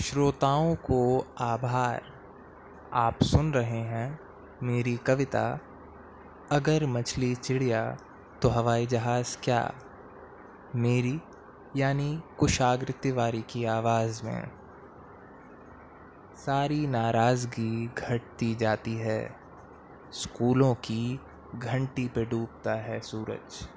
श्रोताओं को आभार। आप सुन रहे हैं मेरी कविता, अगर मछली चिड़िया तो हवाई जहाज़ क्या? मेरी यानी कुशाग्र तिवारी की आवाज़ में। सारी नाराज़गी घटती जाती है। स्कूलों की घंटी पे डूबता है सूरज।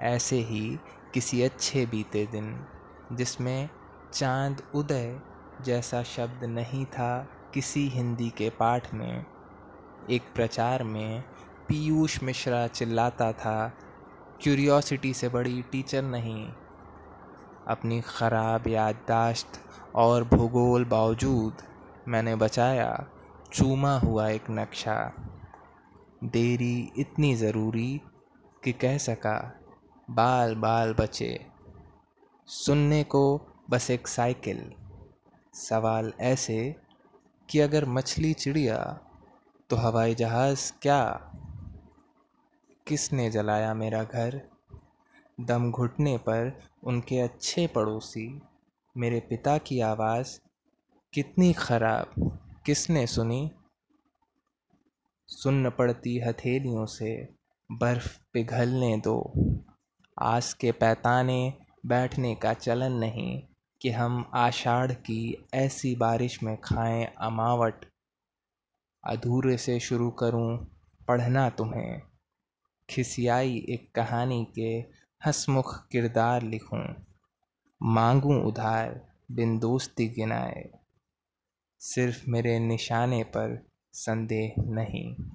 ऐसे ही किसी अच्छे बीते दिन, जिसमें चाँद उदय जैसा शब्द नहीं था किसी हिंदी के पाठ में। एक प्रचार में पीयूष मिश्रा चिल्लाता था क्यूरियोसिटी से बड़ी टीचर नहीं। अपनी ख़राब याददाश्त और भूगोल बावजूद मैंने बचाया, चूमा हुआ एक नक्शा। देरी इतनी ज़रूरी कि कह सका बाल बाल बचे। सुनने को बस एक साइकिल। सवाल ऐसे कि अगर मछली चिड़िया तो हवाई जहाज़ क्या? किसने जलाया मेरा घर? दम घुटने पर उनके अच्छे पड़ोसी, मेरे पिता की आवाज़ कितनी ख़राब, किसने सुनी? सुन्न पड़ती हथेलियों से बर्फ़ पिघलने दो। आस के पैताने बैठने का चलन नहीं। कि हम आषाढ़ की ऐसी बारिश में खाएँ अमावट। अधूरे से शुरू करूँ पढ़ना तुम्हें। खिसियाई एक कहानी के हंसमुख किरदार लिखूं। मांगूं उधार बिन दोस्ती गिनाए। सिर्फ़ मेरे निशाने पर संदेह नहीं।